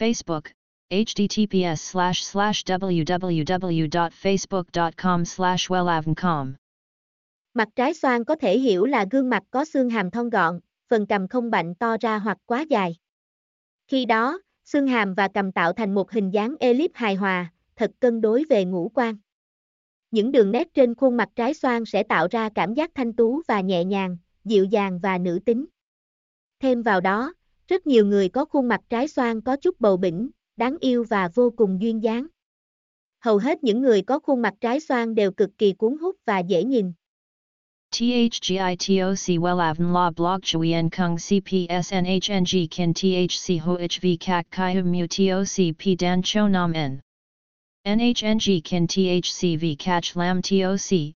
Facebook, https slash slash www.facebook.com slash wellavncom. Mặt trái xoan có thể hiểu là gương mặt có xương hàm thon gọn, phần cằm không bạnh to ra hoặc quá dài. Khi đó, xương hàm và cằm tạo thành một hình dáng elip hài hòa, thật cân đối về ngũ quan. Những đường nét trên khuôn mặt trái xoan sẽ tạo ra cảm giác thanh tú và nhẹ nhàng, dịu dàng và nữ tính. Thêm vào đó, rất nhiều người có khuôn mặt trái xoan có chút bầu bỉnh, đáng yêu và vô cùng duyên dáng. Hầu hết những người có khuôn mặt trái xoan đều cực kỳ cuốn hút và dễ nhìn. THGITOC WELAVN La Blog Chuyen Kung CPSNHNG Kin THC HOHV CAC CHI Hum Mu TOC P Dan Cho Nam N NHNG Kin THC V CACH Lam TOC